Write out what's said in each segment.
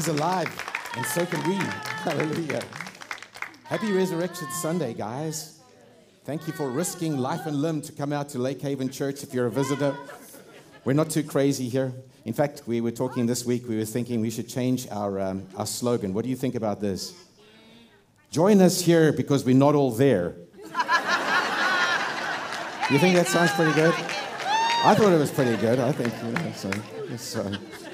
He's alive, and so can we. Hallelujah. Happy Resurrection Sunday, guys. Thank you for risking life and limb to come out to Lake Haven Church if you're a visitor. We're not too crazy here. In fact, we were talking this week, we were thinking we should change our, um, our slogan. What do you think about this? Join us here because we're not all there. You think that sounds pretty good? I thought it was pretty good. I think, you know, so. so.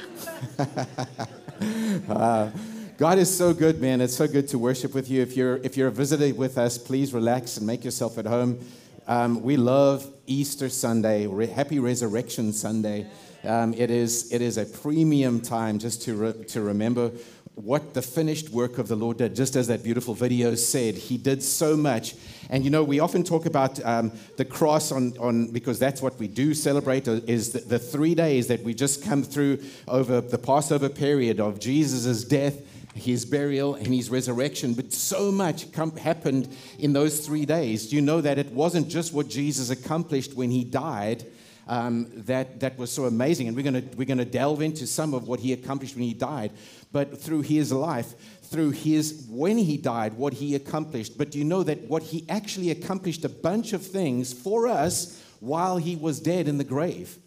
Uh, God is so good, man. It's so good to worship with you. If you're, if you're a visitor with us, please relax and make yourself at home. Um, we love Easter Sunday, Re- Happy Resurrection Sunday. Um, it, is, it is a premium time just to, re- to remember what the finished work of the Lord did. Just as that beautiful video said, He did so much. And you know, we often talk about um, the cross on, on because that's what we do celebrate uh, is the, the three days that we just come through over the Passover period of Jesus' death his burial and his resurrection. But so much com- happened in those three days. You know that it wasn't just what Jesus accomplished when he died. Um, that, that was so amazing. And we're going we're to delve into some of what he accomplished when he died. But through his life, through his, when he died, what he accomplished. But do you know that what he actually accomplished a bunch of things for us while he was dead in the grave?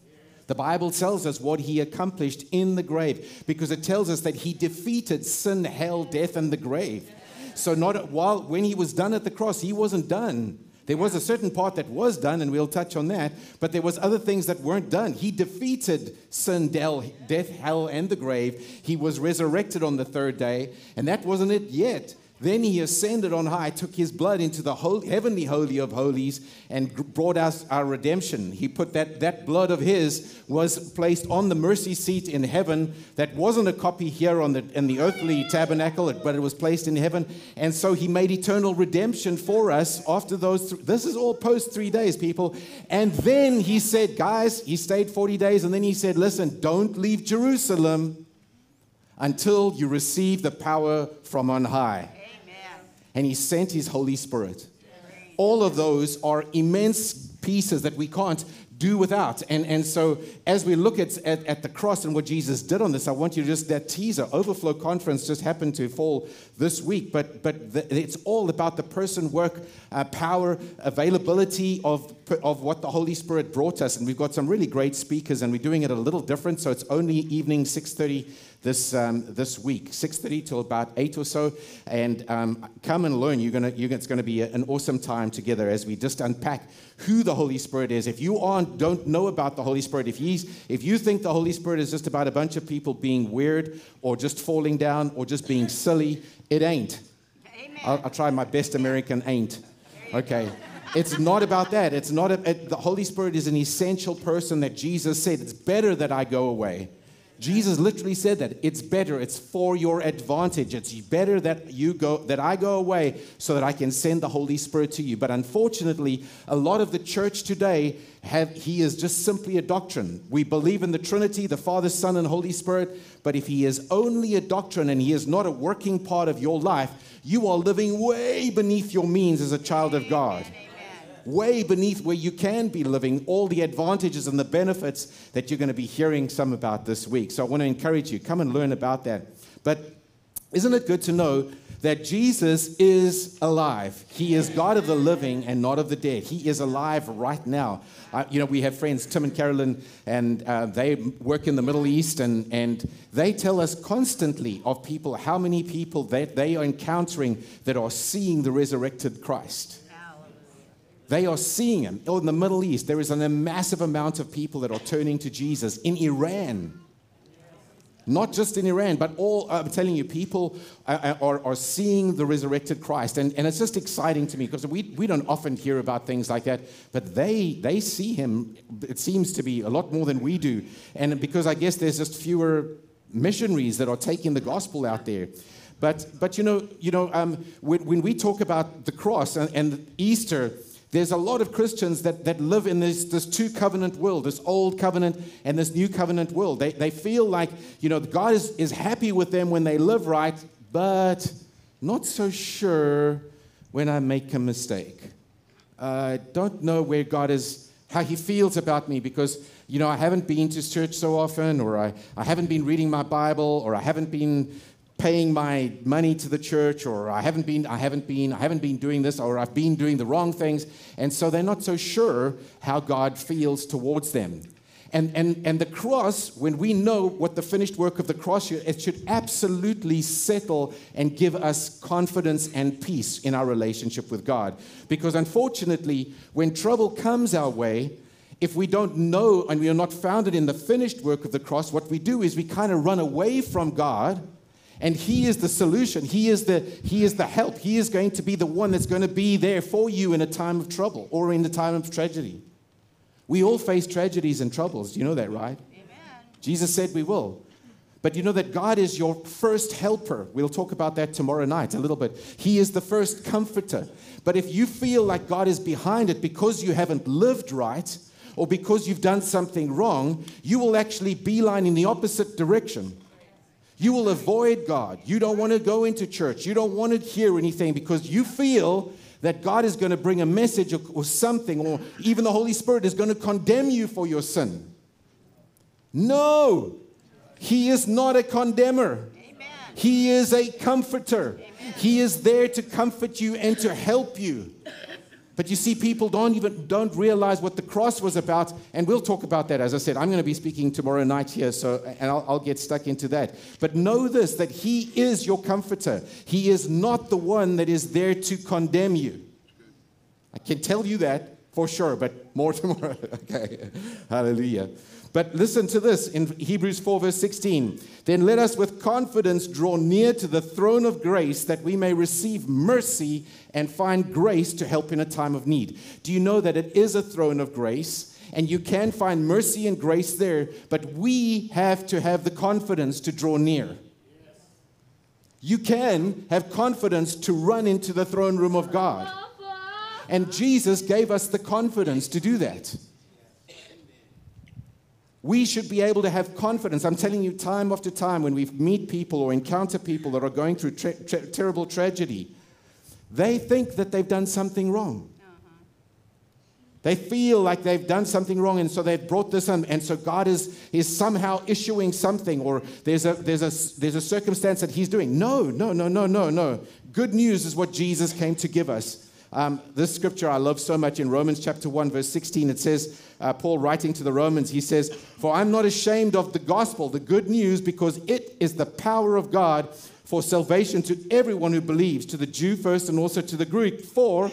The Bible tells us what he accomplished in the grave because it tells us that he defeated sin, hell, death, and the grave. So, not while when he was done at the cross, he wasn't done. There was a certain part that was done, and we'll touch on that, but there was other things that weren't done. He defeated sin, death, hell, and the grave. He was resurrected on the third day, and that wasn't it yet. Then he ascended on high, took his blood into the holy, heavenly holy of holies, and brought us our redemption. He put that, that blood of his was placed on the mercy seat in heaven. That wasn't a copy here on the, in the earthly tabernacle, but it was placed in heaven. And so he made eternal redemption for us after those. Th- this is all post three days, people. And then he said, guys, he stayed 40 days, and then he said, listen, don't leave Jerusalem until you receive the power from on high and He sent His Holy Spirit. All of those are immense pieces that we can't do without. And, and so, as we look at, at, at, the cross and what Jesus did on this, I want you to just that teaser. Overflow Conference just happened to fall this week, but, but the, it's all about the person, work, uh, power, availability of, of what the Holy Spirit brought us. And we've got some really great speakers, and we're doing it a little different. So, it's only evening 6.30 this, um, this week, 6.30 till about 8 or so. And um, come and learn. You're gonna, you're, it's going to be an awesome time together as we just unpack who the Holy Spirit is. If you aren't, don't know about the Holy Spirit, if, he's, if you think the Holy Spirit is just about a bunch of people being weird or just falling down or just being silly, it ain't. I'll, I'll, try my best American ain't. Okay. It's not about that. It's not a, it, the Holy Spirit is an essential person that Jesus said, it's better that I go away. Jesus literally said that it's better, it's for your advantage. It's better that you go that I go away so that I can send the Holy Spirit to you. But unfortunately, a lot of the church today have he is just simply a doctrine. We believe in the Trinity, the Father, Son, and Holy Spirit, but if he is only a doctrine and he is not a working part of your life, you are living way beneath your means as a child of God way beneath where you can be living all the advantages and the benefits that you're going to be hearing some about this week. So I want to encourage you, come and learn about that. But isn't it good to know that Jesus is alive? He is God of the living and not of the dead. He is alive right now. Uh, you know, we have friends, Tim and Carolyn, and uh, they work in the Middle East, and, and they tell us constantly of people, how many people that they are encountering that are seeing the resurrected Christ. They are seeing him. Oh, in the Middle East, there is a massive amount of people that are turning to Jesus. In Iran, not just in Iran, but all, I'm telling you, people are, are, are, seeing the resurrected Christ. And, and it's just exciting to me because we, we don't often hear about things like that, but they, they see him, it seems to be a lot more than we do. And because I guess there's just fewer missionaries that are taking the gospel out there. But, but you know, you know um, when, when we talk about the cross and, and Easter, there's a lot of Christians that, that live in this, this two covenant world, this old covenant and this new covenant world. They, they feel like, you know, God is, is happy with them when they live right, but not so sure when I make a mistake. I don't know where God is how he feels about me because, you know, I haven't been to church so often, or I, I haven't been reading my Bible, or I haven't been paying my money to the church, or I haven't been, I haven't been, I haven't been doing this, or I've been doing the wrong things. And so they're not so sure how God feels towards them. And, and, and the cross, when we know what the finished work of the cross it should absolutely settle and give us confidence and peace in our relationship with God. Because unfortunately, when trouble comes our way, if we don't know and we are not founded in the finished work of the cross, what we do is we kind of run away from God. And he is the solution. He is the, he is the help. He is going to be the one that's going to be there for you in a time of trouble or in a time of tragedy. We all face tragedies and troubles. You know that, right? Amen. Jesus said we will. But you know that God is your first helper. We'll talk about that tomorrow night a little bit. He is the first comforter. But if you feel like God is behind it because you haven't lived right or because you've done something wrong, you will actually beeline in the opposite direction. You will avoid God. You don't want to go into church. You don't want to hear anything because you feel that God is going to bring a message or, or something, or even the Holy Spirit is going to condemn you for your sin. No, He is not a condemner. Amen. He is a comforter. Amen. He is there to comfort you and to help you. But you see, people don't even don't realize what the cross was about, and we'll talk about that. As I said, I'm going to be speaking tomorrow night here, so and I'll, I'll get stuck into that. But know this: that He is your comforter. He is not the one that is there to condemn you. I can tell you that for sure, but more tomorrow. okay, Hallelujah. But listen to this in Hebrews 4, verse 16. Then let us with confidence draw near to the throne of grace that we may receive mercy and find grace to help in a time of need. Do you know that it is a throne of grace? And you can find mercy and grace there, but we have to have the confidence to draw near. You can have confidence to run into the throne room of God. And Jesus gave us the confidence to do that. We should be able to have confidence. I'm telling you, time after time, when we meet people or encounter people that are going through tra- tra- terrible tragedy, they think that they've done something wrong. Uh-huh. They feel like they've done something wrong, and so they've brought this on, and so God is, is somehow issuing something, or there's a, there's, a, there's a circumstance that He's doing. No, no, no, no, no, no. Good news is what Jesus came to give us. Um, this scripture I love so much in Romans chapter 1, verse 16. It says, uh, Paul writing to the Romans, he says, For I'm not ashamed of the gospel, the good news, because it is the power of God for salvation to everyone who believes, to the Jew first and also to the Greek. For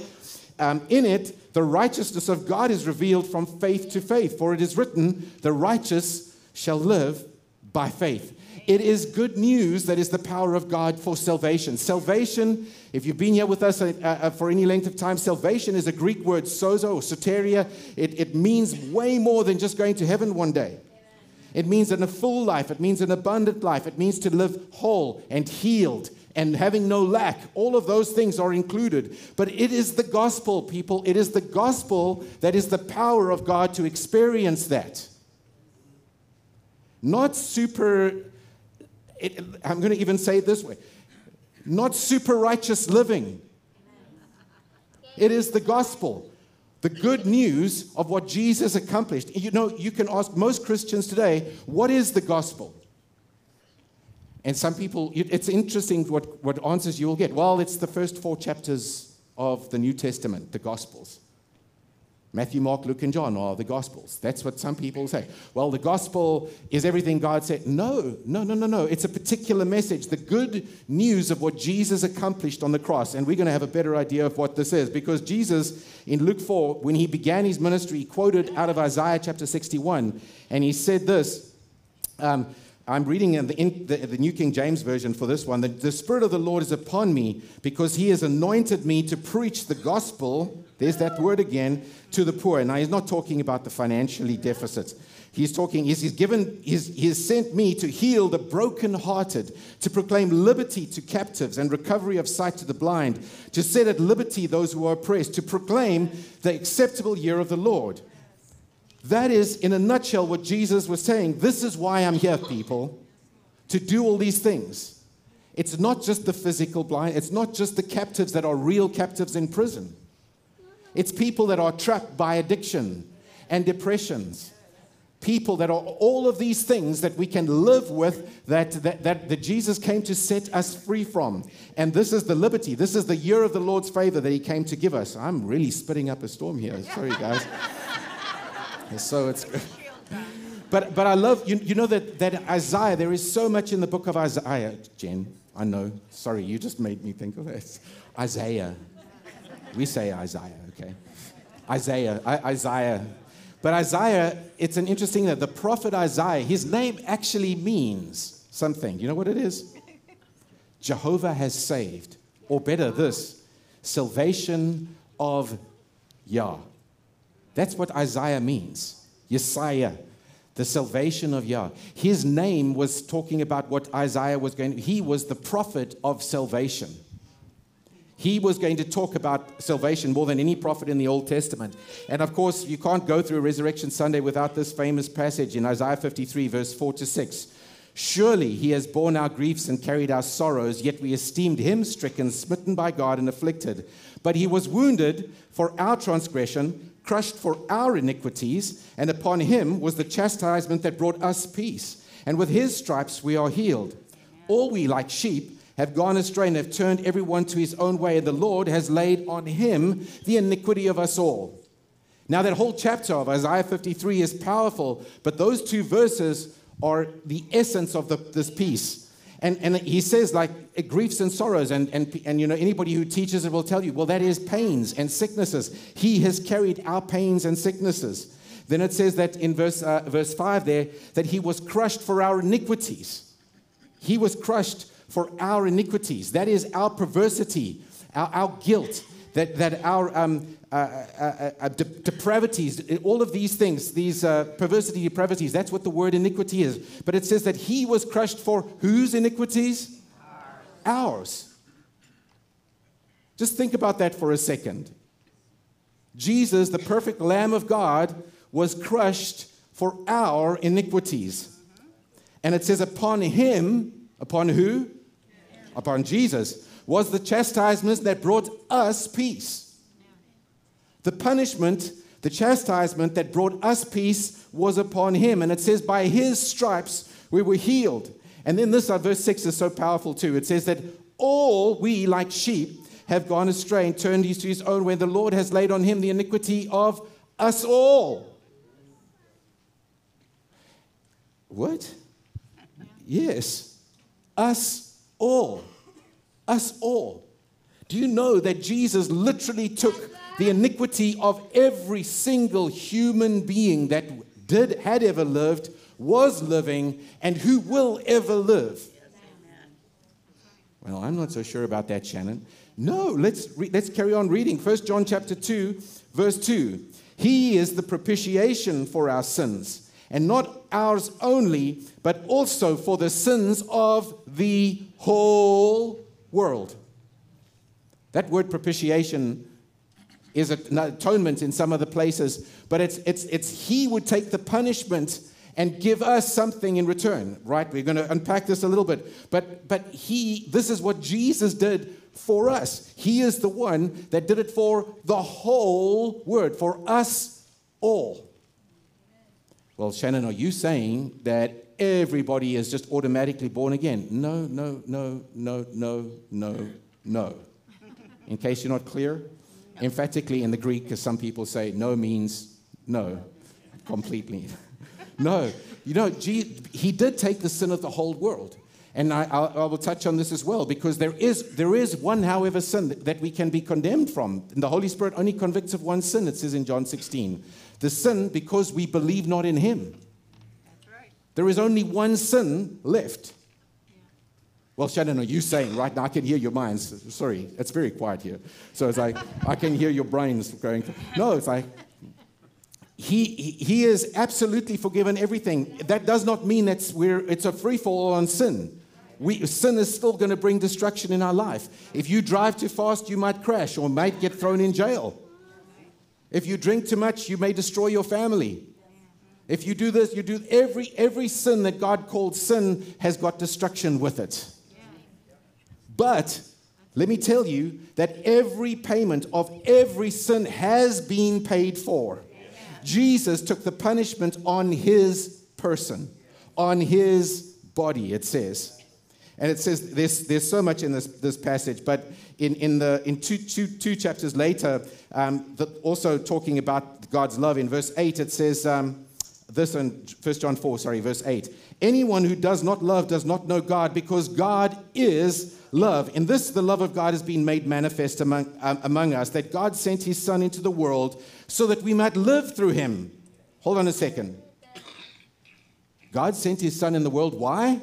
um, in it, the righteousness of God is revealed from faith to faith. For it is written, The righteous shall live by faith. It is good news that is the power of God for salvation. Salvation, if you've been here with us uh, uh, for any length of time, salvation is a Greek word, sozo or soteria. It, it means way more than just going to heaven one day. It means in a full life, it means an abundant life, it means to live whole and healed and having no lack. All of those things are included. But it is the gospel, people. It is the gospel that is the power of God to experience that. Not super it, I'm going to even say it this way not super righteous living. It is the gospel, the good news of what Jesus accomplished. You know, you can ask most Christians today, what is the gospel? And some people, it's interesting what, what answers you will get. Well, it's the first four chapters of the New Testament, the Gospels. Matthew, Mark, Luke, and John are the Gospels. That's what some people say. Well, the Gospel is everything God said. No, no, no, no, no. It's a particular message, the good news of what Jesus accomplished on the cross. And we're going to have a better idea of what this is because Jesus, in Luke 4, when he began his ministry, he quoted out of Isaiah chapter 61, and he said this. Um, I'm reading in the, in the, the, New King James Version for this one. The, the Spirit of the Lord is upon me because He has anointed me to preach the gospel. There's that word again to the poor. Now, He's not talking about the financially deficit. He's talking, he's, he's given, he's, he's sent me to heal the brokenhearted, to proclaim liberty to captives and recovery of sight to the blind, to set at liberty those who are oppressed, to proclaim the acceptable year of the Lord. That is, in a nutshell, what Jesus was saying. This is why I'm here, people, to do all these things. It's not just the physical blind, it's not just the captives that are real captives in prison. It's people that are trapped by addiction and depressions. People that are all of these things that we can live with, that, that, that, that Jesus came to set us free from. And this is the liberty. This is the year of the Lord's favor that He came to give us. I'm really spitting up a storm here. Sorry, guys. so it's. But, but I love, you, you know that, that Isaiah, there is so much in the book of Isaiah. Jen, I know. Sorry, you just made me think of this. Isaiah. We say Isaiah, okay? Isaiah, I, Isaiah. But Isaiah, it's an interesting that the prophet Isaiah, his name actually means something. You know what it is? Jehovah has saved. Or better, this salvation of Yah. That's what Isaiah means. Yesiah the salvation of Yah. His name was talking about what Isaiah was going to, he was the prophet of salvation. He was going to talk about salvation more than any prophet in the Old Testament. And of course, you can't go through Resurrection Sunday without this famous passage in Isaiah 53, verse 4 to 6. Surely he has borne our griefs and carried our sorrows, yet we esteemed him stricken, smitten by God, and afflicted. But he was wounded for our transgression crushed for our iniquities, and upon him was the chastisement that brought us peace. And with his stripes we are healed. All we, like sheep, have gone astray and have turned everyone to his own way, and the Lord has laid on him the iniquity of us all. Now, that whole chapter of Isaiah 53 is powerful, but those two verses are the essence of the, this piece. And, and he says, like, griefs and sorrows. And, and, and, you know, anybody who teaches it will tell you, well, that is pains and sicknesses. He has carried our pains and sicknesses. Then it says that in verse, uh, verse 5 there, that he was crushed for our iniquities. He was crushed for our iniquities. That is our perversity, our, our guilt, that, that our um, uh, uh, uh, de- depravities, all of these things, these uh, perversity, depravities, that's what the word iniquity is. But it says that he was crushed for whose iniquities? Ours. Ours. Just think about that for a second. Jesus, the perfect Lamb of God, was crushed for our iniquities. And it says, upon him, upon who? Upon Jesus was the chastisement that brought us peace. The punishment, the chastisement that brought us peace was upon him. And it says, by his stripes we were healed. And then this, uh, verse 6 is so powerful too. It says that all we, like sheep, have gone astray and turned each to his own way. The Lord has laid on him the iniquity of us all. What? Yes, us all us all. Do you know that Jesus literally took the iniquity of every single human being that did, had ever lived, was living, and who will ever live? Well, I'm not so sure about that, Shannon. No, let's, re- let's carry on reading. 1 John chapter 2, verse 2. He is the propitiation for our sins, and not ours only, but also for the sins of the whole world. That word propitiation is an atonement in some other places, but it's, it's, it's He would take the punishment and give us something in return, right? We're going to unpack this a little bit. But, but He, this is what Jesus did for us. He is the one that did it for the whole world, for us all. Well, Shannon, are you saying that everybody is just automatically born again. No, no, no, no, no, no, no. In case you're not clear, emphatically in the Greek, because some people say no means no, completely. no, you know, he did take the sin of the whole world. And I, I, will touch on this as well because there is, there is one, however, sin that, that we can be condemned from. And the Holy Spirit only convicts of one sin, it says in John 16. The sin because we believe not in him. There is only one sin left. Well, Shannon, are you saying right now? I can hear your minds. Sorry, it's very quiet here. So it's like, I can hear your brains going. No, it's like, he, he is absolutely forgiven everything. That does not mean that we're, it's a free fall on sin. We, sin is still going to bring destruction in our life. If you drive too fast, you might crash or might get thrown in jail. If you drink too much, you may destroy your family. If you do this, you do every every sin that God called sin has got destruction with it. But let me tell you that every payment of every sin has been paid for. Jesus took the punishment on his person, on his body, it says. And it says there's, there's so much in this, this passage, but in, in, the, in two, two, two chapters later, um, the, also talking about God's love, in verse 8, it says um, this in 1 John 4, sorry, verse 8. Anyone who does not love does not know God because God is love. In this, the love of God has been made manifest among, um, among us, that God sent his Son into the world so that we might live through him. Hold on a second. God sent his Son in the world. Why?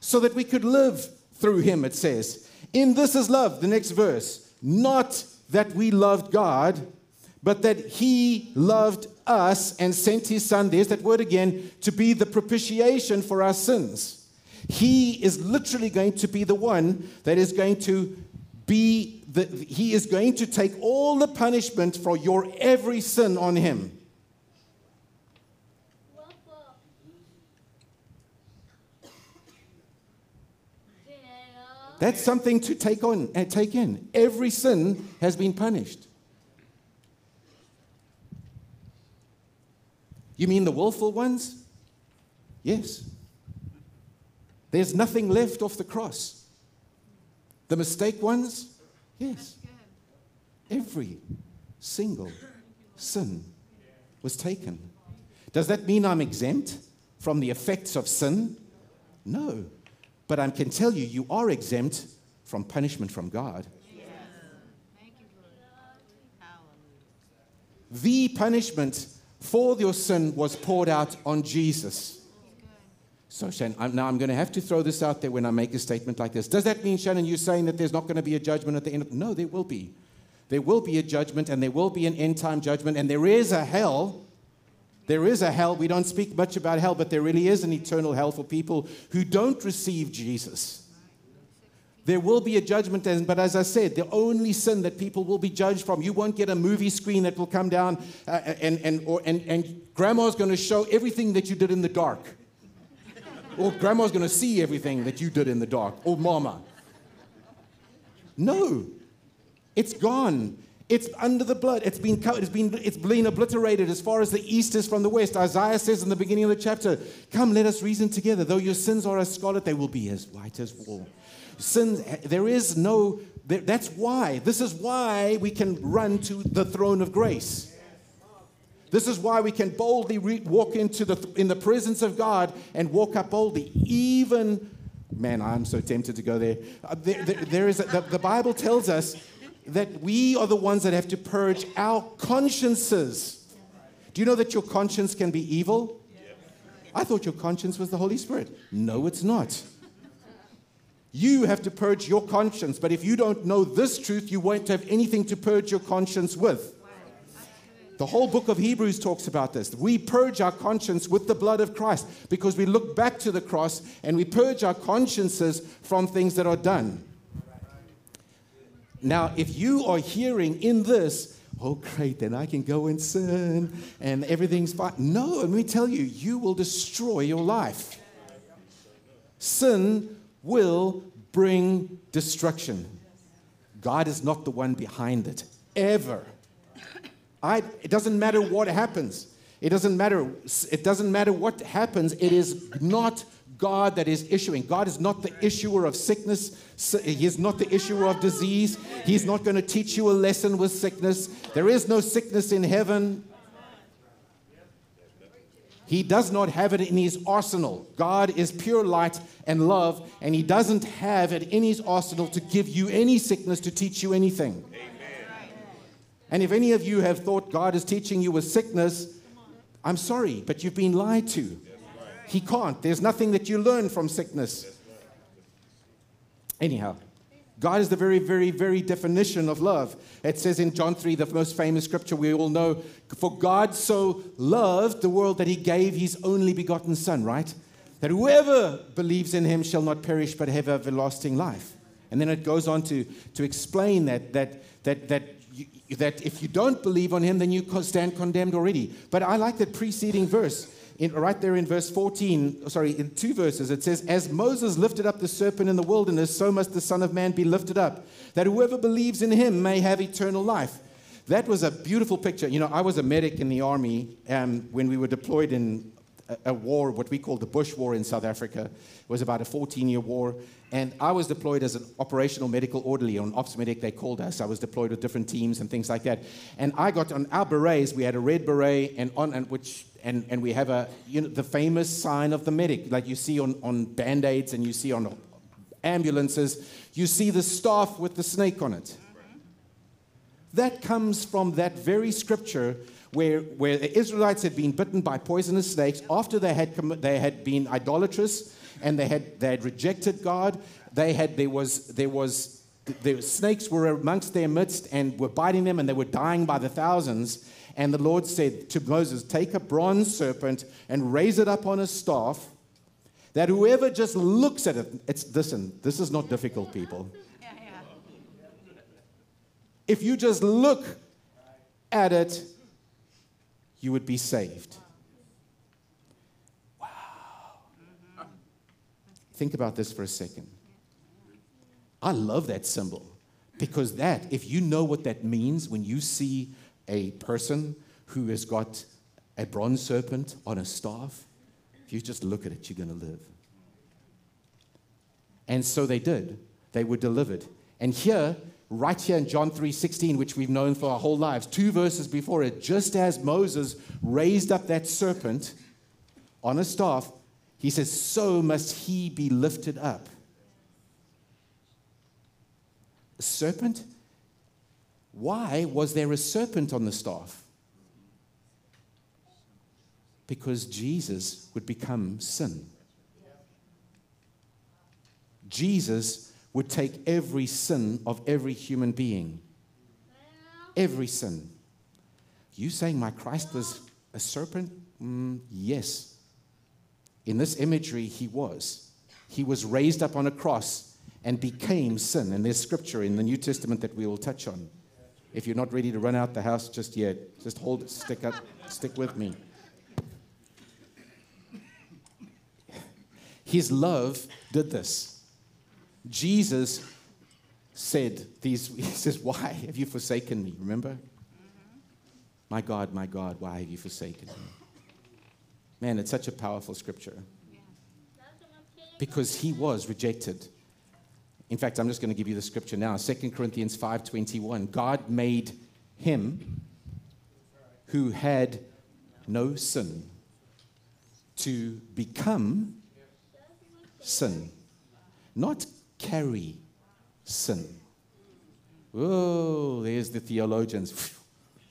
So that we could live through him, it says. In this is love, the next verse. Not that we loved God, but that he loved us and sent his son, there's that word again, to be the propitiation for our sins. He is literally going to be the one that is going to be the, he is going to take all the punishment for your every sin on him. That's something to take on and uh, take in. Every sin has been punished. You mean the willful ones? Yes. There's nothing left off the cross. The mistake ones? Yes. Every single sin was taken. Does that mean I'm exempt from the effects of sin? No. But I can tell you, you are exempt from punishment from God. The punishment for your sin was poured out on Jesus. So, Shannon, I'm, now I'm going to have to throw this out there when I make a statement like this. Does that mean, Shannon, you're saying that there's not going to be a judgment at the end? Of, no, there will be. There will be a judgment, and there will be an end time judgment, and there is a hell. There is a hell. We don't speak much about hell, but there really is an eternal hell for people who don't receive Jesus. There will be a judment, but as I said, the only sin that people will be judged from, you won't get a movie screen that will come down uh, and, and, or, and, and grandma's going to show everything that you did in the dark. or grandma's going to see everything that you did in the dark, or mama. No, it's gone. It's under the blood. It's been, covered. It's, been, it's been obliterated as far as the east is from the west. Isaiah says in the beginning of the chapter, Come, let us reason together. Though your sins are as scarlet, they will be as white as wool. Sin, there is no, that's why, this is why we can run to the throne of grace. This is why we can boldly re- walk into the, in the presence of God and walk up boldly. Even, man, I'm so tempted to go there. Uh, there, there, there is a, the, the Bible tells us that we are the ones that have to purge our consciences. Do you know that your conscience can be evil? I thought your conscience was the Holy Spirit. No, it's not. You have to purge your conscience. But if you don't know this truth, you won't have anything to purge your conscience with. The whole book of Hebrews talks about this. We purge our conscience with the blood of Christ because we look back to the cross and we purge our consciences from things that are done. Now, if you are hearing in this, oh, great, then I can go and sin and everything's fine. No, let me tell you, you will destroy your life. Sin will bring destruction. God is not the one behind it, ever. I, it doesn't matter what happens. It doesn't matter. It doesn't matter what happens. It is not God that is issuing. God is not the issuer of sickness. He is not the issuer of disease. He's not going to teach you a lesson with sickness. There is no sickness in heaven. He does not have it in his arsenal. God is pure light and love, and he doesn't have it in his arsenal to give you any sickness to teach you anything. Amen. And if any of you have thought God is teaching you with sickness, I'm sorry, but you've been lied to. He can't. There's nothing that you learn from sickness. Anyhow. God is the very, very, very definition of love. It says in John 3, the most famous scripture we all know, For God so loved the world that he gave his only begotten Son, right? That whoever believes in him shall not perish but have everlasting life. And then it goes on to, to explain that, that, that, that, you, that if you don't believe on him, then you stand condemned already. But I like that preceding verse in, right there in verse 14, sorry, in two verses, it says, As Moses lifted up the serpent in the wilderness, so must the Son of Man be lifted up, that whoever believes in him may have eternal life. That was a beautiful picture. You know, I was a medic in the army um, when we were deployed in a, a war, what we call the Bush War in South Africa. It was about a 14 year war. And I was deployed as an operational medical orderly, or an ops medic, they called us. I was deployed with different teams and things like that. And I got on our berets, we had a red beret, and on and which and, and we have a you know the famous sign of the medic, like you see on, on band-aids and you see on ambulances, you see the staff with the snake on it. That comes from that very scripture where, where the Israelites had been bitten by poisonous snakes after they had, they had been idolatrous and they had, they had rejected God. They had, there was, there was, the snakes were amongst their midst and were biting them and they were dying by the thousands. And the Lord said to Moses, Take a bronze serpent and raise it up on a staff, that whoever just looks at it, it's, listen, this is not difficult, people. If you just look at it, you would be saved. Wow. Mm-hmm. Think about this for a second. I love that symbol because that, if you know what that means when you see a person who has got a bronze serpent on a staff, if you just look at it, you're going to live. And so they did. They were delivered. And here, right here in John 3:16, which we've known for our whole lives, two verses before it, just as Moses raised up that serpent on a staff, he says, so must he be lifted up. A serpent? Why was there a serpent on the staff? Because Jesus would become sin. Jesus would take every sin of every human being. Every sin. You saying my Christ was a serpent? Mm, yes. In this imagery, he was. He was raised up on a cross and became sin. And there's scripture in the New Testament that we will touch on. If you're not ready to run out the house just yet, just hold it, stick up, stick with me. His love did this. Jesus said these, he says, Why have you forsaken me? Remember? Mm-hmm. My God, my God, why have you forsaken me? Man, it's such a powerful scripture. Because he was rejected. In fact, I'm just going to give you the scripture now. 2 Corinthians 5:21. God made him who had no sin to become sin. Not carry sin. Oh, there's the theologians.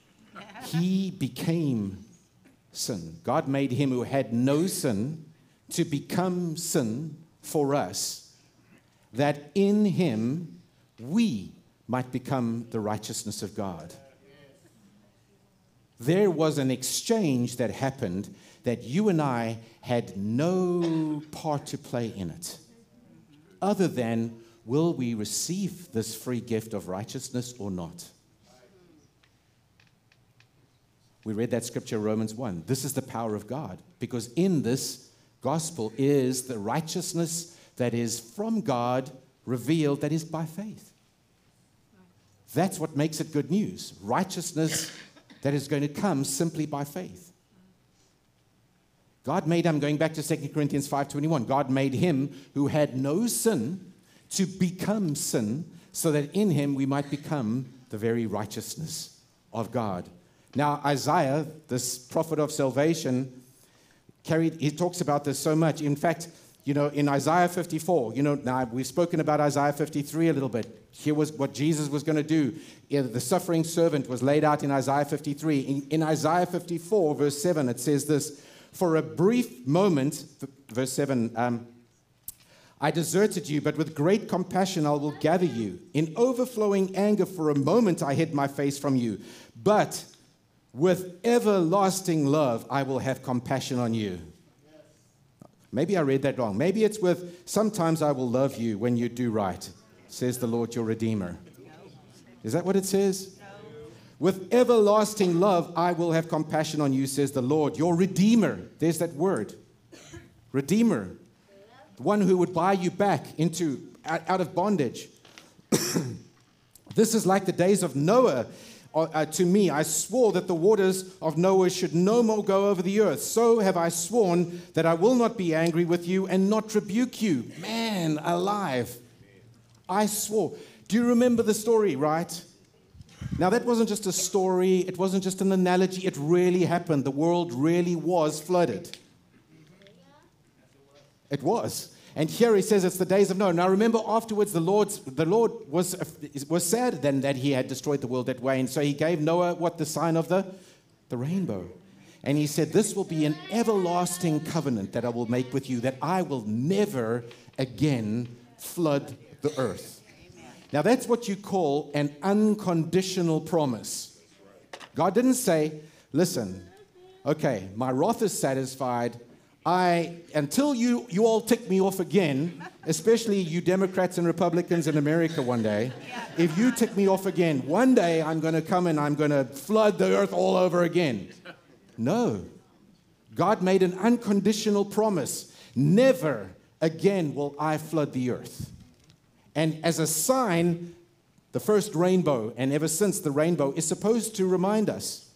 he became sin. God made him who had no sin to become sin for us, that in him we might become the righteousness of God. There was an exchange that happened that you and I had no part to play in it other than will we receive this free gift of righteousness or not? We read that scripture, Romans 1. This is the power of God, because in this gospel is the righteousness that is from God revealed, that is by faith. That's what makes it good news. Righteousness that is going to come simply by faith. God made him, going back to 2 Corinthians 5.21, God made him who had no sin to become sin so that in him we might become the very righteousness of God. Now, Isaiah, this prophet of salvation, carried, he talks about this so much. In fact, you know, in Isaiah 54, you know, now we've spoken about Isaiah 53 a little bit. Here was what Jesus was going to do. The suffering servant was laid out in Isaiah 53. In, in Isaiah 54, verse 7, it says this for a brief moment, verse 7, um, I deserted you, but with great compassion I will gather you. In overflowing anger, for a moment I hid my face from you. But with everlasting love I will have compassion on you. Maybe I read that wrong. Maybe it's with sometimes I will love you when you do right, says the Lord your Redeemer. Is that what it says? With everlasting love, I will have compassion on you, says the Lord, your Redeemer. There's that word Redeemer. The one who would buy you back into, out of bondage. this is like the days of Noah uh, to me, I swore that the waters of Noah should no more go over the earth. So have I sworn that I will not be angry with you and not rebuke you. Man alive. I swore. Do you remember the story, right? Now, that wasn't just a story, it wasn't just an analogy, it really happened. The world really was flooded. It was. And here he says it's the days of Noah. Now remember, afterwards the Lord, the Lord was, was sad then that he had destroyed the world that way. And so he gave Noah what the sign of the, the rainbow. And he said, This will be an everlasting covenant that I will make with you, that I will never again flood the earth. Now that's what you call an unconditional promise. God didn't say, Listen, okay, my wrath is satisfied. I, until you, you all tick me off again, especially you Democrats and Republicans in America one day, if you tick me off again, one day I'm going to come and I'm going to flood the earth all over again. No. God made an unconditional promise. Never again will I flood the earth. And as a sign, the first rainbow, and ever since the rainbow, is supposed to remind us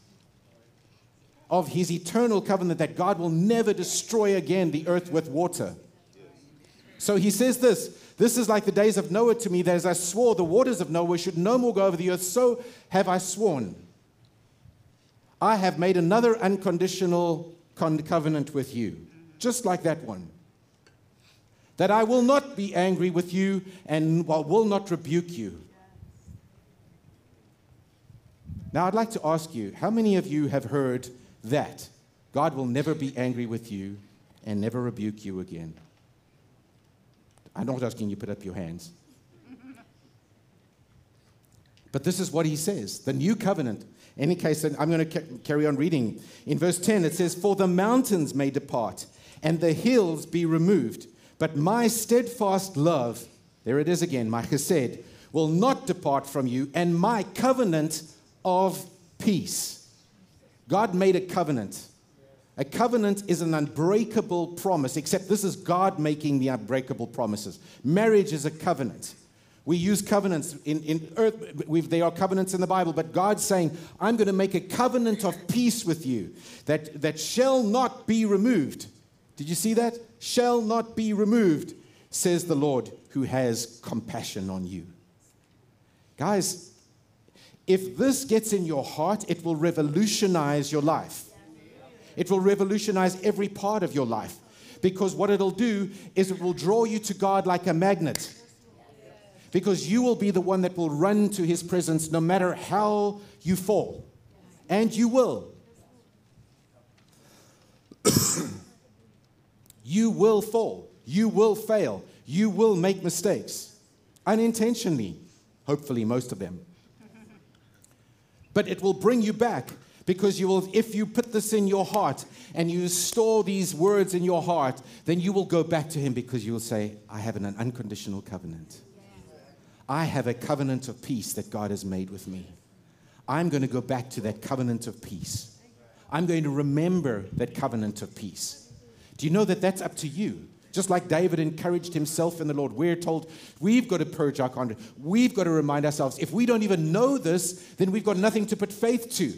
of his eternal covenant that God will never destroy again the earth with water. So he says this This is like the days of Noah to me, that as I swore the waters of Noah should no more go over the earth, so have I sworn. I have made another unconditional covenant with you, just like that one. That I will not be angry with you and will not rebuke you. Now, I'd like to ask you how many of you have heard that God will never be angry with you and never rebuke you again. I'm not asking you to put up your hands. But this is what he says the new covenant. In any case, I'm going to carry on reading. In verse 10, it says, For the mountains may depart and the hills be removed, but my steadfast love, there it is again, my chesed, will not depart from you, and my covenant of peace God made a covenant. A covenant is an unbreakable promise, except this is God making the unbreakable promises. Marriage is a covenant. We use covenants in, in earth, there are covenants in the Bible, but God's saying, I'm going to make a covenant of peace with you that, that shall not be removed. Did you see that? Shall not be removed, says the Lord who has compassion on you. Guys, if this gets in your heart, it will revolutionize your life. It will revolutionize every part of your life. Because what it'll do is it will draw you to God like a magnet. Because you will be the one that will run to his presence no matter how you fall. And you will. you will fall. You will fail. You will make mistakes. Unintentionally, hopefully, most of them. But it will bring you back because you will, if you put this in your heart and you store these words in your heart, then you will go back to Him because you will say, I have an unconditional covenant. I have a covenant of peace that God has made with me. I'm going to go back to that covenant of peace. I'm going to remember that covenant of peace. Do you know that that's up to you? Just like David encouraged himself in the Lord, we're told we've got to purge our conduct. We've got to remind ourselves if we don't even know this, then we've got nothing to put faith to.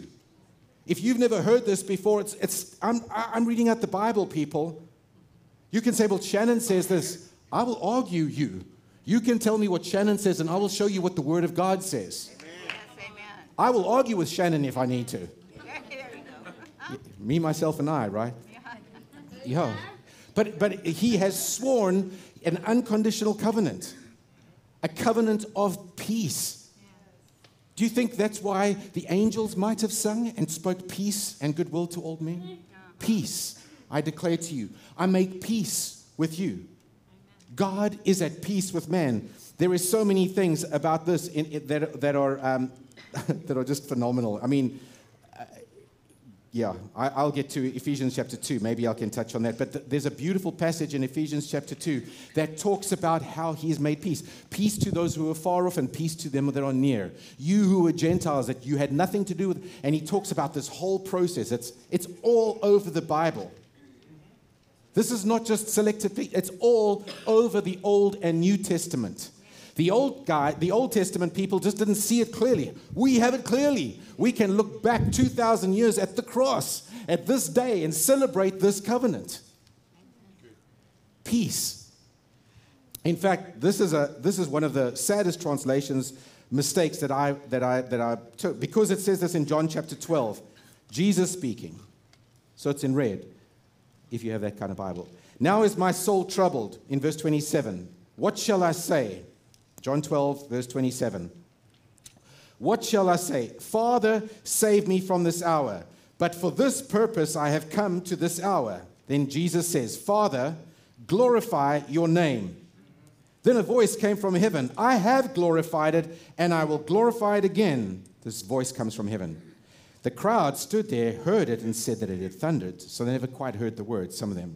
If you've never heard this before, it's, it's, I'm, I'm reading out the Bible, people. You can say, well, Shannon says this. I will argue you. You can tell me what Shannon says, and I will show you what the Word of God says. Yes, I will argue with Shannon if I need to. me, myself, and I, right? Yeah. Yeah. But, but he has sworn an unconditional covenant, a covenant of peace. Do you think that's why the angels might have sung and spoke peace and goodwill to all men? Peace, I declare to you. I make peace with you. God is at peace with man. There is so many things about this in, in, that, that, are, um, that are just phenomenal. I mean, yeah, I, will get to Ephesians chapter 2. Maybe I can touch on that. But th- there's a beautiful passage in Ephesians chapter 2 that talks about how he has made peace. Peace to those who are far off and peace to them that are near. You who are Gentiles that you had nothing to do with. And he talks about this whole process. It's, it's all over the Bible. This is not just selected, it's all over the Old and New Testament. The old guy, the Old Testament people just didn't see it clearly. We have it clearly. We can look back 2,000 years at the cross, at this day, and celebrate this covenant. Peace. In fact, this is, a, this is one of the saddest translations mistakes that I, that, I, that I took because it says this in John chapter 12. Jesus speaking. So it's in red if you have that kind of Bible. Now is my soul troubled, in verse 27. What shall I say? John 12, verse 27. What shall I say? Father, save me from this hour. But for this purpose I have come to this hour. Then Jesus says, Father, glorify your name. Then a voice came from heaven I have glorified it, and I will glorify it again. This voice comes from heaven. The crowd stood there, heard it, and said that it had thundered. So they never quite heard the words, some of them.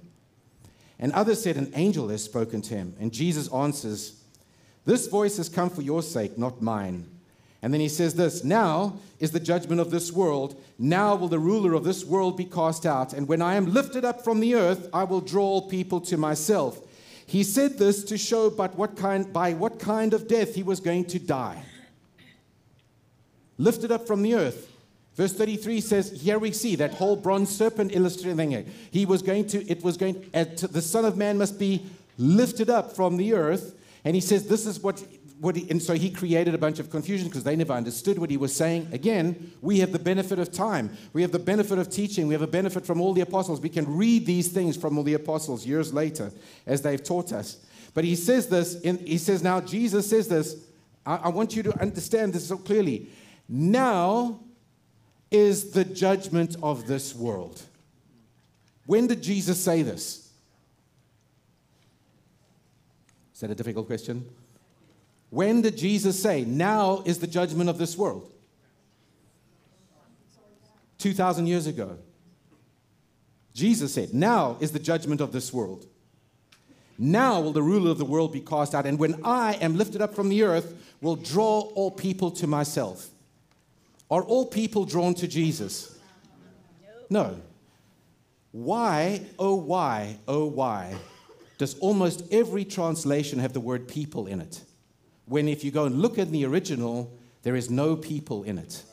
And others said, An angel has spoken to him. And Jesus answers, This voice has come for your sake, not mine. And then he says this Now is the judgment of this world. Now will the ruler of this world be cast out. And when I am lifted up from the earth, I will draw people to myself. He said this to show but what kind, by what kind of death he was going to die. Lifted up from the earth. Verse 33 says, here we see that whole bronze serpent illustrating it. He was going to, it was going, the Son of Man must be lifted up from the earth. And he says, this is what, what he, and so he created a bunch of confusion because they never understood what he was saying. Again, we have the benefit of time. We have the benefit of teaching. We have a benefit from all the apostles. We can read these things from all the apostles years later as they've taught us. But he says this, in, he says, now Jesus says this. I, I want you to understand this so clearly. Now, is the judgment of this world. When did Jesus say this? Is that a difficult question? When did Jesus say, Now is the judgment of this world? 2,000 years ago. Jesus said, Now is the judgment of this world. Now will the ruler of the world be cast out, and when I am lifted up from the earth, will draw all people to myself. Are all people drawn to Jesus? No. Why, oh, why, oh, why does almost every translation have the word people in it? When, if you go and look at the original, there is no people in it.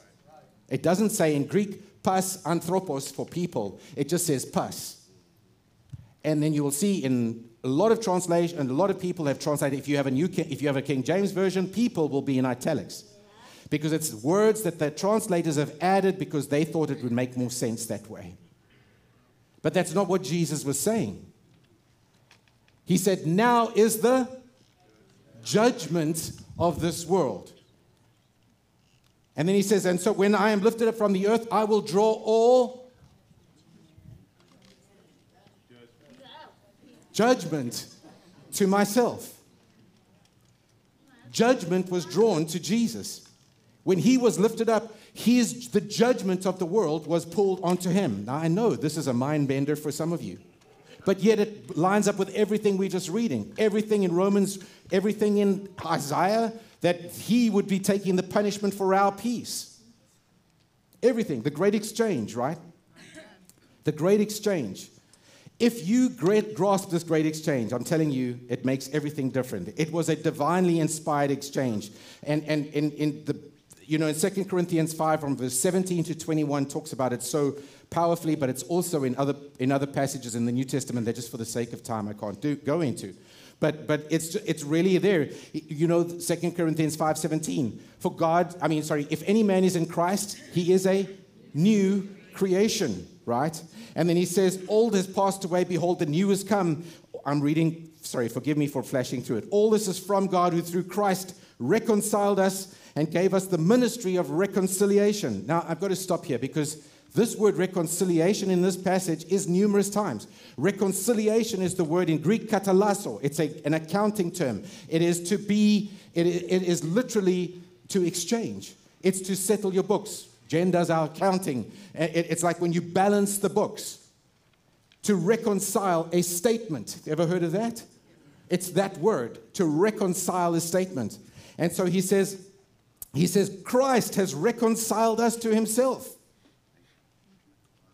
It doesn't say in Greek, pas anthropos for people, it just says pas. And then you will see in a lot of translation, and a lot of people have translated, if you have a new, if you have a King James version, people will be in italics because it's words that the translators have added because they thought it would make more sense that way. But that's not what Jesus was saying. He said, Now is the judgment of this world. And then he says, And so when I am lifted up from the earth, I will draw all judgment to myself. Judgment was drawn to Jesus. When he was lifted up, his, the judgment of the world was pulled onto him. Now, I know this is a mind bender for some of you, but yet it lines up with everything we're just reading. Everything in Romans, everything in Isaiah, that he would be taking the punishment for our peace. Everything. The great exchange, right? The great exchange. If you grasp this great exchange, I'm telling you, it makes everything different. It was a divinely inspired exchange. And, and, and in the you know, in 2 Corinthians 5, from verse 17 to 21, talks about it so powerfully, but it's also in other, in other passages in the New Testament that just for the sake of time I can't do, go into. But, but it's, it's really there. You know, 2 Corinthians 5 17. For God, I mean, sorry, if any man is in Christ, he is a new creation, right? And then he says, Old has passed away, behold, the new has come. I'm reading, sorry, forgive me for flashing through it. All this is from God who through Christ reconciled us and gave us the ministry of reconciliation. Now, I've got to stop here because this word reconciliation in this passage is numerous times. Reconciliation is the word in Greek katalasso. It's a, an accounting term. It is to be, it, it is literally to exchange. It's to settle your books. Jen does our accounting. Eh, it, it's like when you balance the books. To reconcile a statement. Ever heard of that? It's that word, to reconcile a statement. And so he says, he says, Christ has reconciled us to himself,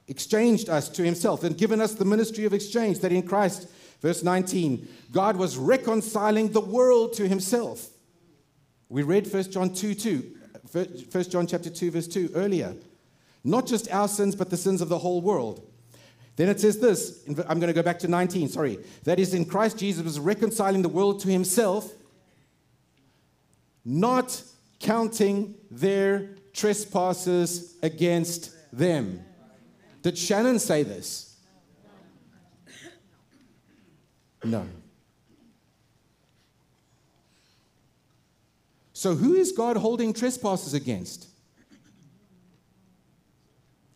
exchanged us to himself, and given us the ministry of exchange that in Christ, verse 19, God was reconciling the world to himself. We read 1 John 2 2, 1 John chapter 2, verse 2 earlier. Not just our sins, but the sins of the whole world. Then it says this, I'm going to go back to 19, sorry. That is, in Christ Jesus was reconciling the world to himself, not counting their trespasses against them. Did Shannon say this? No. So, who is God holding trespasses against?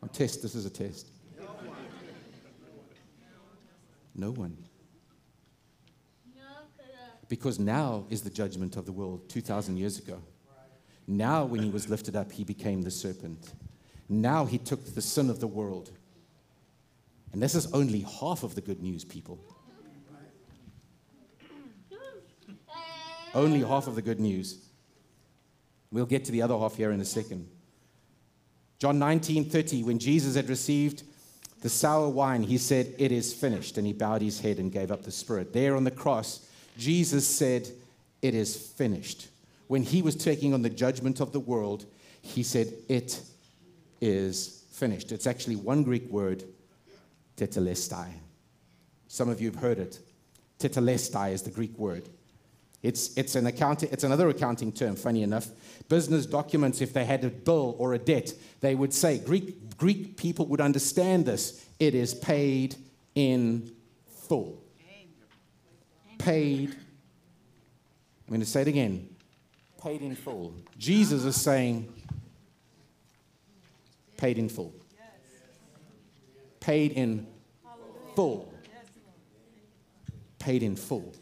A test. This is a test. No one. Because now is the judgment of the world 2,000 years ago. Now, when he was lifted up, he became the serpent. Now he took the sin of the world. And this is only half of the good news, people. Only half of the good news. We'll get to the other half here in a second. John 19 30, when Jesus had received the sour wine, he said, It is finished. And he bowed his head and gave up the spirit. There on the cross, Jesus said, It is finished. When he was taking on the judgment of the world, he said, It is finished. It's actually one Greek word, tetelestai. Some of you have heard it. Tetelestai is the Greek word. It's, it's, an accounting, it's another accounting term, funny enough. Business documents, if they had a bill or a debt, they would say, Greek, Greek people would understand this. It is paid in full. Paid. I'm going to say it again. Paid in full. Jesus is saying, paid in full. Paid in full. Paid in full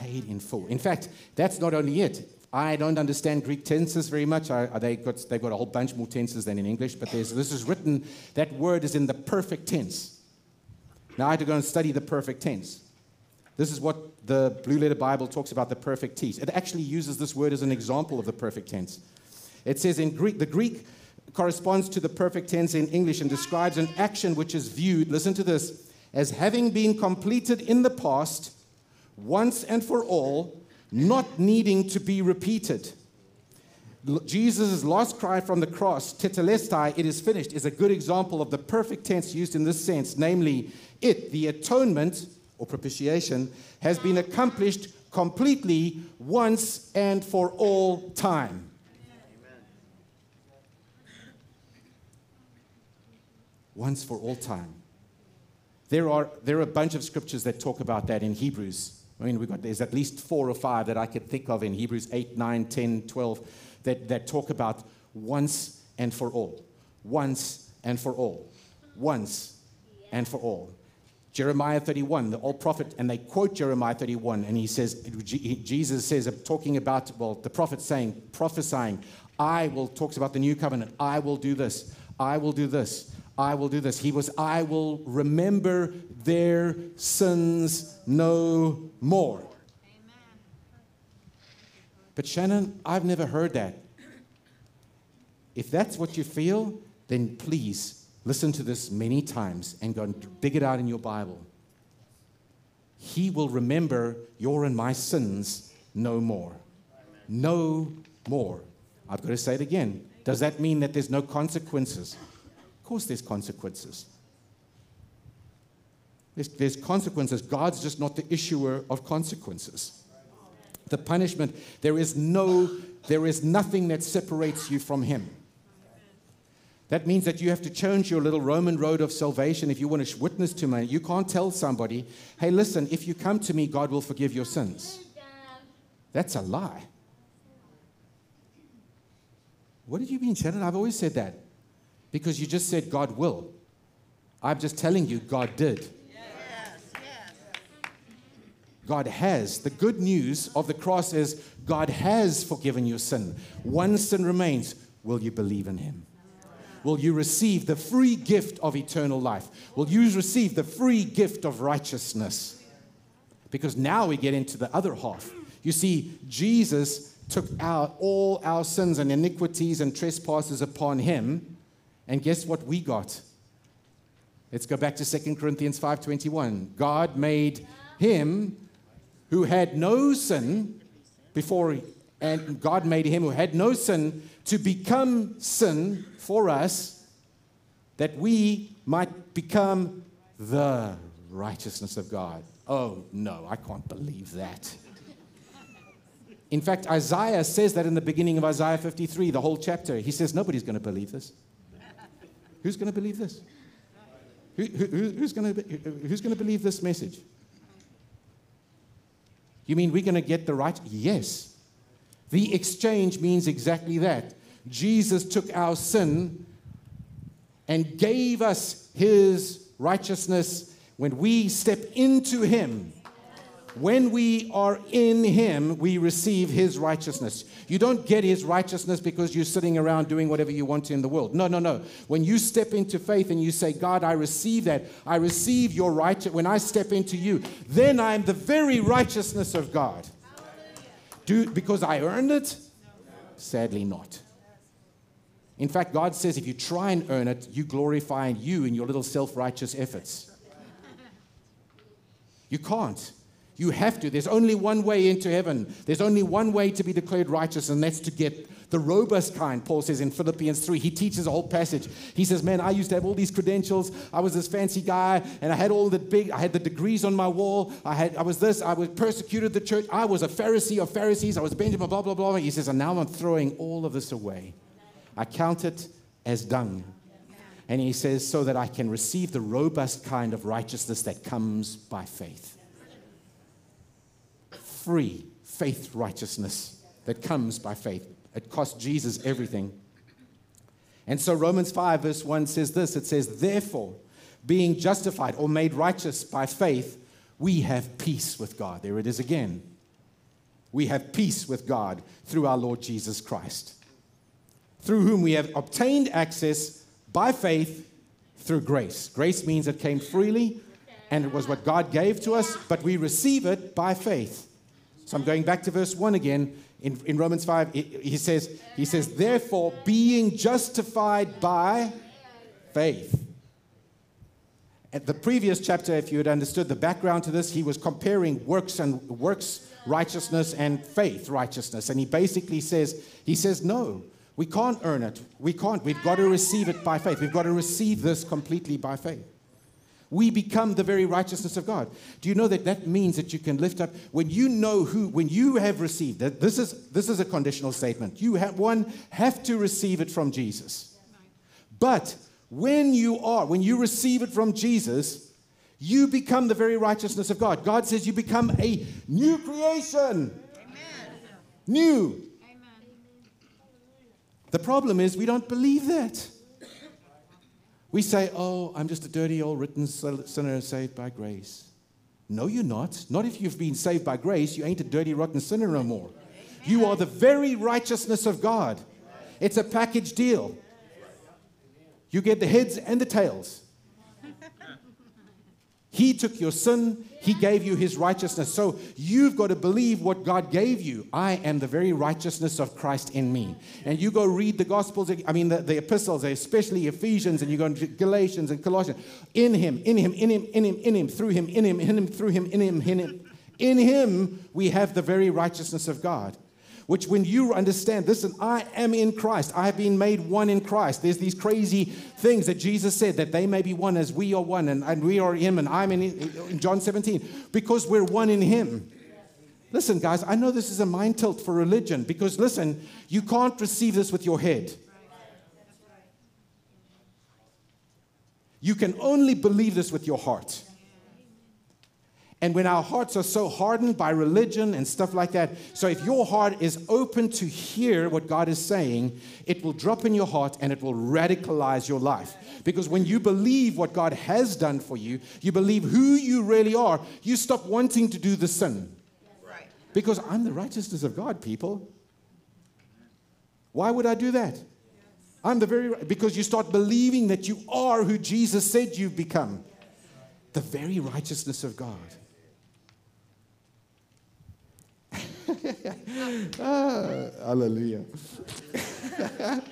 paid in full. In fact, that's not only it. I don't understand Greek tenses very much. I, they got, they've got a whole bunch more tenses than in English, but this is written, that word is in the perfect tense. Now I had to go and study the perfect tense. This is what the Blue Letter Bible talks about the perfect tense. It actually uses this word as an example of the perfect tense. It says in Greek, the Greek corresponds to the perfect tense in English and describes an action which is viewed, listen to this, as having been completed in the past once and for all, not needing to be repeated. Jesus' last cry from the cross, tetelestai, it is finished, is a good example of the perfect tense used in this sense. Namely, it, the atonement or propitiation, has been accomplished completely once and for all time. Once for all time. There are, there are a bunch of scriptures that talk about that in Hebrews. I mean, we've got, there's at least four or five that I could think of in Hebrews 8, 9, 10, 12 that, that talk about once and for all. Once and for all. Once and for all. Jeremiah 31, the old prophet, and they quote Jeremiah 31, and he says, Jesus says, uh, talking about, well, the prophet saying, prophesying, I will, talks about the new covenant, I will do this, I will do this, I will do this. He was, I will remember their sins no more. Amen. But Shannon, I've never heard that. If that's what you feel, then please listen to this many times and go and dig it out in your Bible. He will remember your and my sins no more. No more. I've got to say it again. Does that mean that there's no consequences? Of course, there's consequences. There's, there's consequences. God's just not the issuer of consequences. The punishment, there is no, there is nothing that separates you from Him. That means that you have to change your little Roman road of salvation if you want to witness to me. You can't tell somebody, hey, listen, if you come to me, God will forgive your sins. That's a lie. What did you mean, Shannon? I've always said that. Because you just said God will. I'm just telling you, God did. God has. The good news of the cross is God has forgiven your sin. One sin remains. Will you believe in Him? Will you receive the free gift of eternal life? Will you receive the free gift of righteousness? Because now we get into the other half. You see, Jesus took out all our sins and iniquities and trespasses upon Him and guess what we got? Let's go back to 2 Corinthians 5:21. God made him who had no sin before, and God made him who had no sin to become sin for us, that we might become the righteousness of God. Oh, no, I can't believe that. In fact, Isaiah says that in the beginning of Isaiah 53, the whole chapter. He says, Nobody's going to believe this. Who's going to believe this? Who, who, who's going to who's going to believe this message? You mean we're going to get the right? Yes. The exchange means exactly that. Jesus took our sin and gave us his righteousness when we step into him. When we are in Him, we receive His righteousness. You don't get His righteousness because you're sitting around doing whatever you want in the world. No, no, no. When you step into faith and you say, God, I receive that, I receive your righteousness, when I step into you, then I'm the very righteousness of God. Do, because I earned it? Sadly, not. In fact, God says if you try and earn it, you glorify you in your little self righteous efforts. You can't. You have to. There's only one way into heaven. There's only one way to be declared righteous, and that's to get the robust kind, Paul says in Philippians 3. He teaches a whole passage. He says, Man, I used to have all these credentials. I was this fancy guy, and I had all the big, I had the degrees on my wall. I had I was this, I was persecuted the church. I was a Pharisee of Pharisees. I was Benjamin, blah, blah, blah. He says, and now I'm throwing all of this away. I count it as dung. And he says, so that I can receive the robust kind of righteousness that comes by faith free faith righteousness that comes by faith. It cost Jesus everything. And so Romans 5, verse 1 says this it says, Therefore, being justified or made righteous by faith, we have peace with God. There it is again. We have peace with God through our Lord Jesus Christ, through whom we have obtained access by faith through grace. Grace means it came freely and it was what God gave to us, but we receive it by faith. So I'm going back to verse 1 again. In, in Romans 5, he says, he says, therefore, being justified by faith. At the previous chapter, if you had understood the background to this, he was comparing works and works righteousness and faith righteousness. And he basically says, he says, no, we can't earn it. We can't. We've got to receive it by faith. We've got to receive this completely by faith we become the very righteousness of God. Do you know that that means that you can lift up when you know who, when you have received that this is this is a conditional statement. You have one have to receive it from Jesus. But when you are, when you receive it from Jesus, you become the very righteousness of God. God says you become a new creation. Amen. New. The problem is we don't believe that. We say, Oh, I'm just a dirty old written sinner saved by grace. No, you're not. Not if you've been saved by grace. You ain't a dirty, rotten sinner no more. You are the very righteousness of God. It's a package deal. You get the heads and the tails. He took your sin, He gave you His righteousness. So you've got to believe what God gave you. I am the very righteousness of Christ in me. And you go read the Gospels, I mean, the, the epistles, especially Ephesians, and you go into Galatians and Colossians. In Him, in Him, in Him, in Him, in Him, through Him, in Him, in Him, through Him, in Him, in Him. In Him, we have the very righteousness of God which when you understand, listen, I am in Christ. I have been made one in Christ. There's these crazy things that Jesus said that they may be one as we are one, and, and we are Him, and I'm in, in John 17, because we're one in Him. Listen, guys, I know this is a mind tilt for religion because, listen, you can't receive this with your head. You can only believe this with your heart. And when our hearts are so hardened by religion and stuff like that, so if your heart is open to hear what God is saying, it will drop in your heart and it will radicalize your life. Because when you believe what God has done for you, you believe who you really are, you stop wanting to do the sin. Right. Because I'm the righteousness of God, people. Why would I do that? I'm the very because you start believing that you are who Jesus said you've become. The very righteousness of God. ah, hallelujah.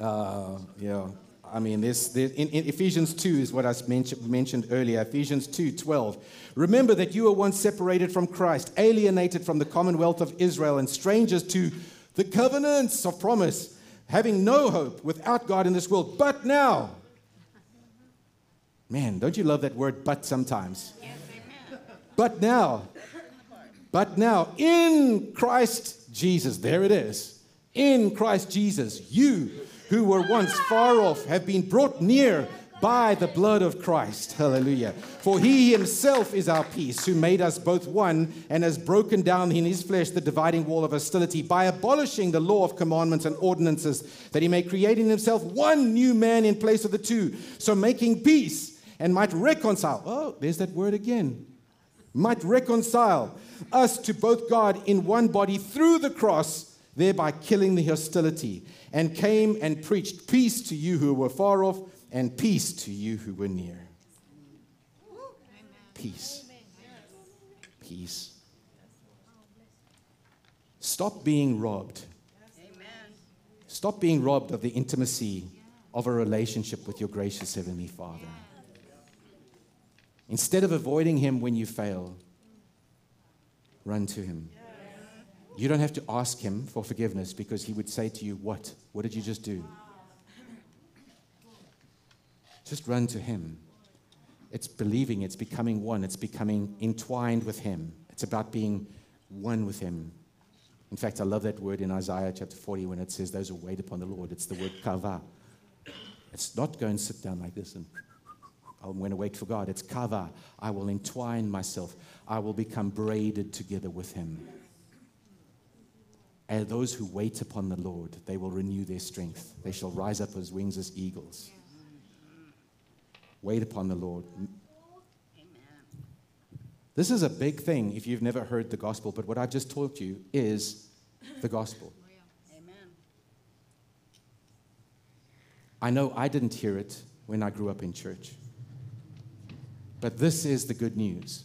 uh, yeah, I mean, this, in, in Ephesians 2 is what I mentioned, mentioned earlier. Ephesians 2 12. Remember that you were once separated from Christ, alienated from the commonwealth of Israel, and strangers to the covenants of promise, having no hope without God in this world. But now, man, don't you love that word but sometimes? Yes, but now, but now, in Christ Jesus, there it is. In Christ Jesus, you who were once far off have been brought near by the blood of Christ. Hallelujah. For he himself is our peace, who made us both one and has broken down in his flesh the dividing wall of hostility by abolishing the law of commandments and ordinances, that he may create in himself one new man in place of the two, so making peace and might reconcile. Oh, there's that word again. Might reconcile us to both God in one body through the cross, thereby killing the hostility, and came and preached peace to you who were far off and peace to you who were near. Peace. Peace. Stop being robbed. Stop being robbed of the intimacy of a relationship with your gracious Heavenly Father. Instead of avoiding Him when you fail, run to Him. You don't have to ask Him for forgiveness because He would say to you, What? What did you just do? Just run to Him. It's believing, it's becoming one, it's becoming entwined with Him. It's about being one with Him. In fact, I love that word in Isaiah chapter 40 when it says, Those who wait upon the Lord. It's the word kava. It's not go and sit down like this and I'm going to wait for God. It's kava. I will entwine myself. I will become braided together with Him. And those who wait upon the Lord, they will renew their strength. They shall rise up as wings as eagles. Wait upon the Lord. This is a big thing if you've never heard the gospel, but what I've just told you is the gospel. I know I didn't hear it when I grew up in church, but this is the good news.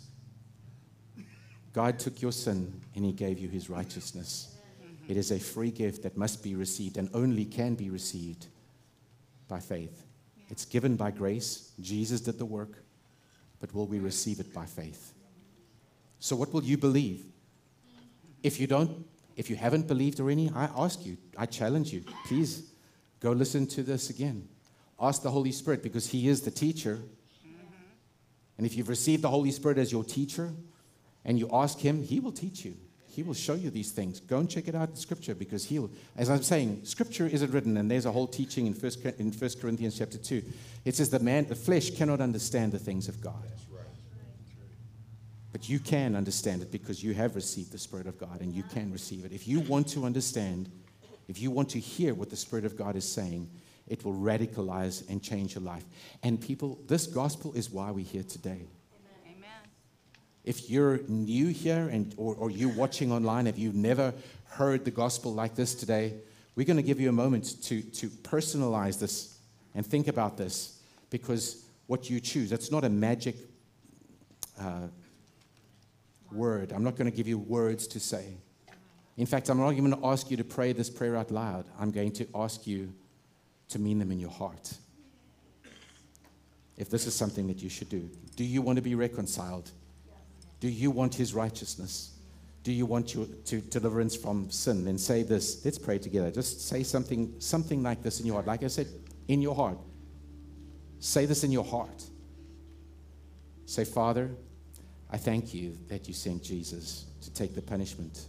God took your sin and he gave you his righteousness. It is a free gift that must be received and only can be received by faith. It's given by grace. Jesus did the work, but will we receive it by faith? So, what will you believe? If you don't, if you haven't believed already, I ask you, I challenge you, please go listen to this again. Ask the Holy Spirit because He is the teacher. And if you've received the Holy Spirit as your teacher and you ask Him, He will teach you. He will show you these things. Go and check it out in Scripture because He'll, as I'm saying, Scripture isn't written, and there's a whole teaching in First, in First Corinthians chapter 2. It says the man, the flesh cannot understand the things of God. But you can understand it because you have received the Spirit of God and you can receive it. If you want to understand, if you want to hear what the Spirit of God is saying, it will radicalize and change your life. And people, this gospel is why we're here today. Amen. If you're new here and, or, or you're watching online, if you've never heard the gospel like this today, we're going to give you a moment to, to personalize this and think about this because what you choose, it's not a magic uh, word. I'm not going to give you words to say. In fact, I'm not even going to ask you to pray this prayer out loud. I'm going to ask you to mean them in your heart. If this is something that you should do, do you want to be reconciled? Do you want his righteousness? Do you want your to deliverance from sin? Then say this. Let's pray together. Just say something, something like this in your heart. Like I said, in your heart. Say this in your heart. Say, Father, I thank you that you sent Jesus to take the punishment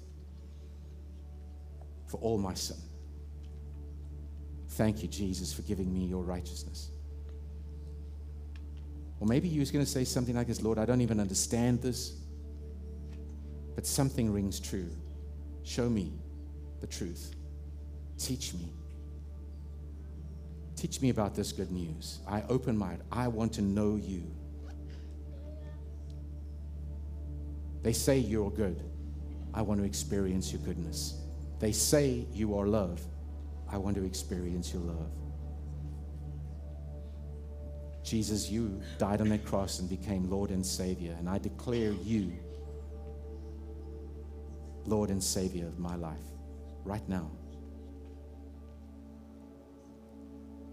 for all my sin. Thank you, Jesus, for giving me your righteousness. Or maybe you was going to say something like this Lord, I don't even understand this but something rings true. Show me the truth. Teach me. Teach me about this good news. I open my I want to know you. They say you're good. I want to experience your goodness. They say you are love. I want to experience your love. Jesus, you died on that cross and became Lord and Savior, and I declare you Lord and Savior of my life right now.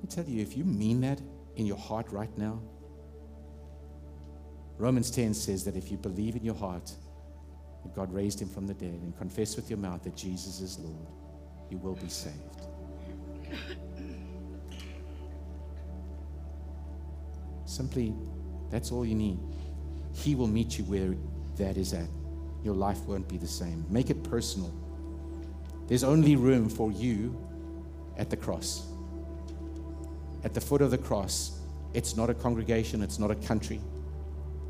I tell you, if you mean that in your heart right now, Romans 10 says that if you believe in your heart that God raised him from the dead and confess with your mouth that Jesus is Lord, you will be saved. Simply, that's all you need. He will meet you where that is at. Your life won't be the same. Make it personal. There's only room for you at the cross. At the foot of the cross, it's not a congregation, it's not a country,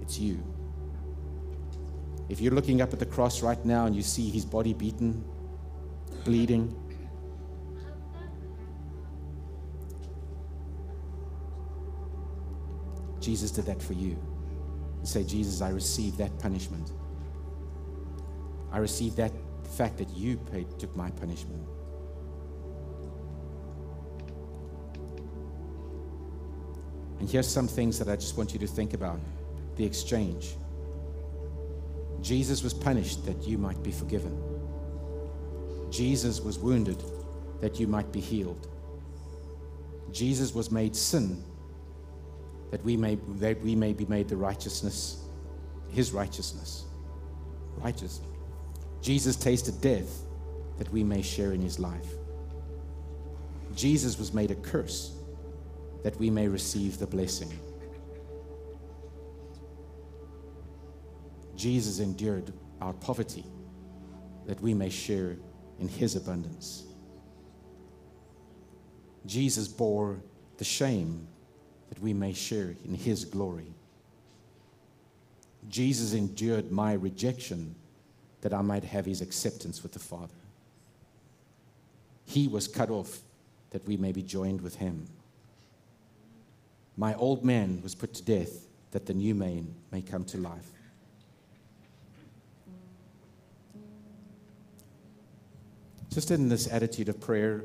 it's you. If you're looking up at the cross right now and you see his body beaten, bleeding, Jesus did that for you. You say, Jesus, I received that punishment. I received that fact that you paid, took my punishment. And here's some things that I just want you to think about the exchange. Jesus was punished that you might be forgiven. Jesus was wounded that you might be healed. Jesus was made sin that we may, that we may be made the righteousness, his righteousness. Righteous. Jesus tasted death that we may share in his life. Jesus was made a curse that we may receive the blessing. Jesus endured our poverty that we may share in his abundance. Jesus bore the shame that we may share in his glory. Jesus endured my rejection that I might have his acceptance with the Father. He was cut off that we may be joined with him. My old man was put to death that the new man may come to life. Just in this attitude of prayer,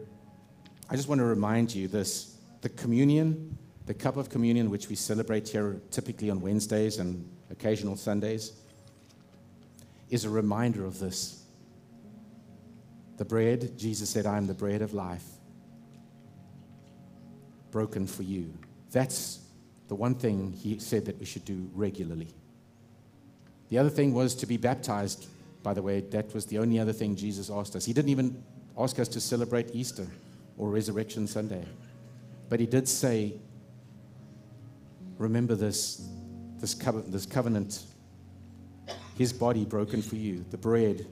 I just want to remind you this the communion the cup of communion, which we celebrate here typically on Wednesdays and occasional Sundays, is a reminder of this. The bread, Jesus said, I am the bread of life, broken for you. That's the one thing he said that we should do regularly. The other thing was to be baptized, by the way. That was the only other thing Jesus asked us. He didn't even ask us to celebrate Easter or Resurrection Sunday. But he did say, remember this, this, covenant, this covenant, his body broken for you, the bread.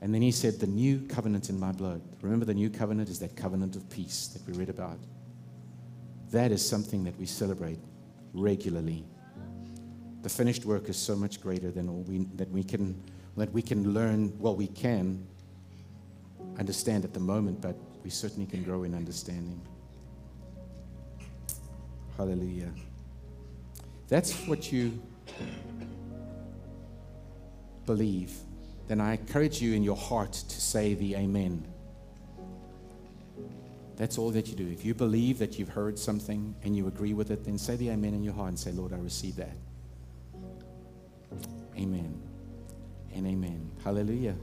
And then he said, The new covenant in my blood. Remember, the new covenant is that covenant of peace that we read about. That is something that we celebrate regularly. The finished work is so much greater than all we, that we can that we can learn. Well, we can understand at the moment, but we certainly can grow in understanding. Hallelujah. That's what you believe. Then I encourage you in your heart to say the Amen. That's all that you do. If you believe that you've heard something and you agree with it, then say the Amen in your heart and say, Lord, I receive that. Amen. And amen. Hallelujah.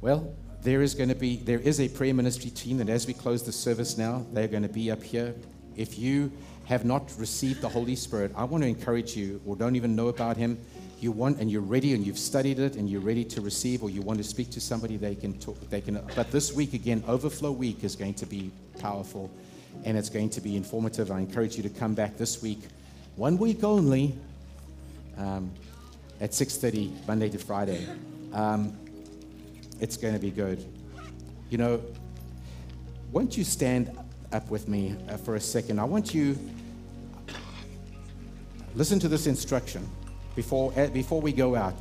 Well, there is going to be there is a prayer ministry team and as we close the service now they're going to be up here if you have not received the Holy Spirit, I want to encourage you, or don't even know about Him, you want and you're ready and you've studied it and you're ready to receive, or you want to speak to somebody, they can talk. They can. But this week again, Overflow Week is going to be powerful, and it's going to be informative. I encourage you to come back this week, one week only, um, at 6:30 Monday to Friday. Um, it's going to be good. You know, won't you stand up with me uh, for a second. I want you listen to this instruction before uh, before we go out.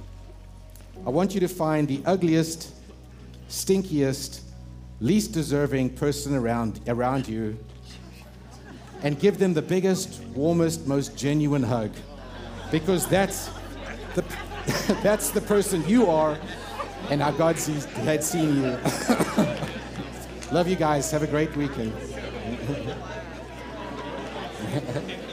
I want you to find the ugliest, stinkiest, least deserving person around around you and give them the biggest, warmest, most genuine hug. Because that's the that's the person you are and how God sees, had seen you. Love you guys. Have a great weekend. Yeah.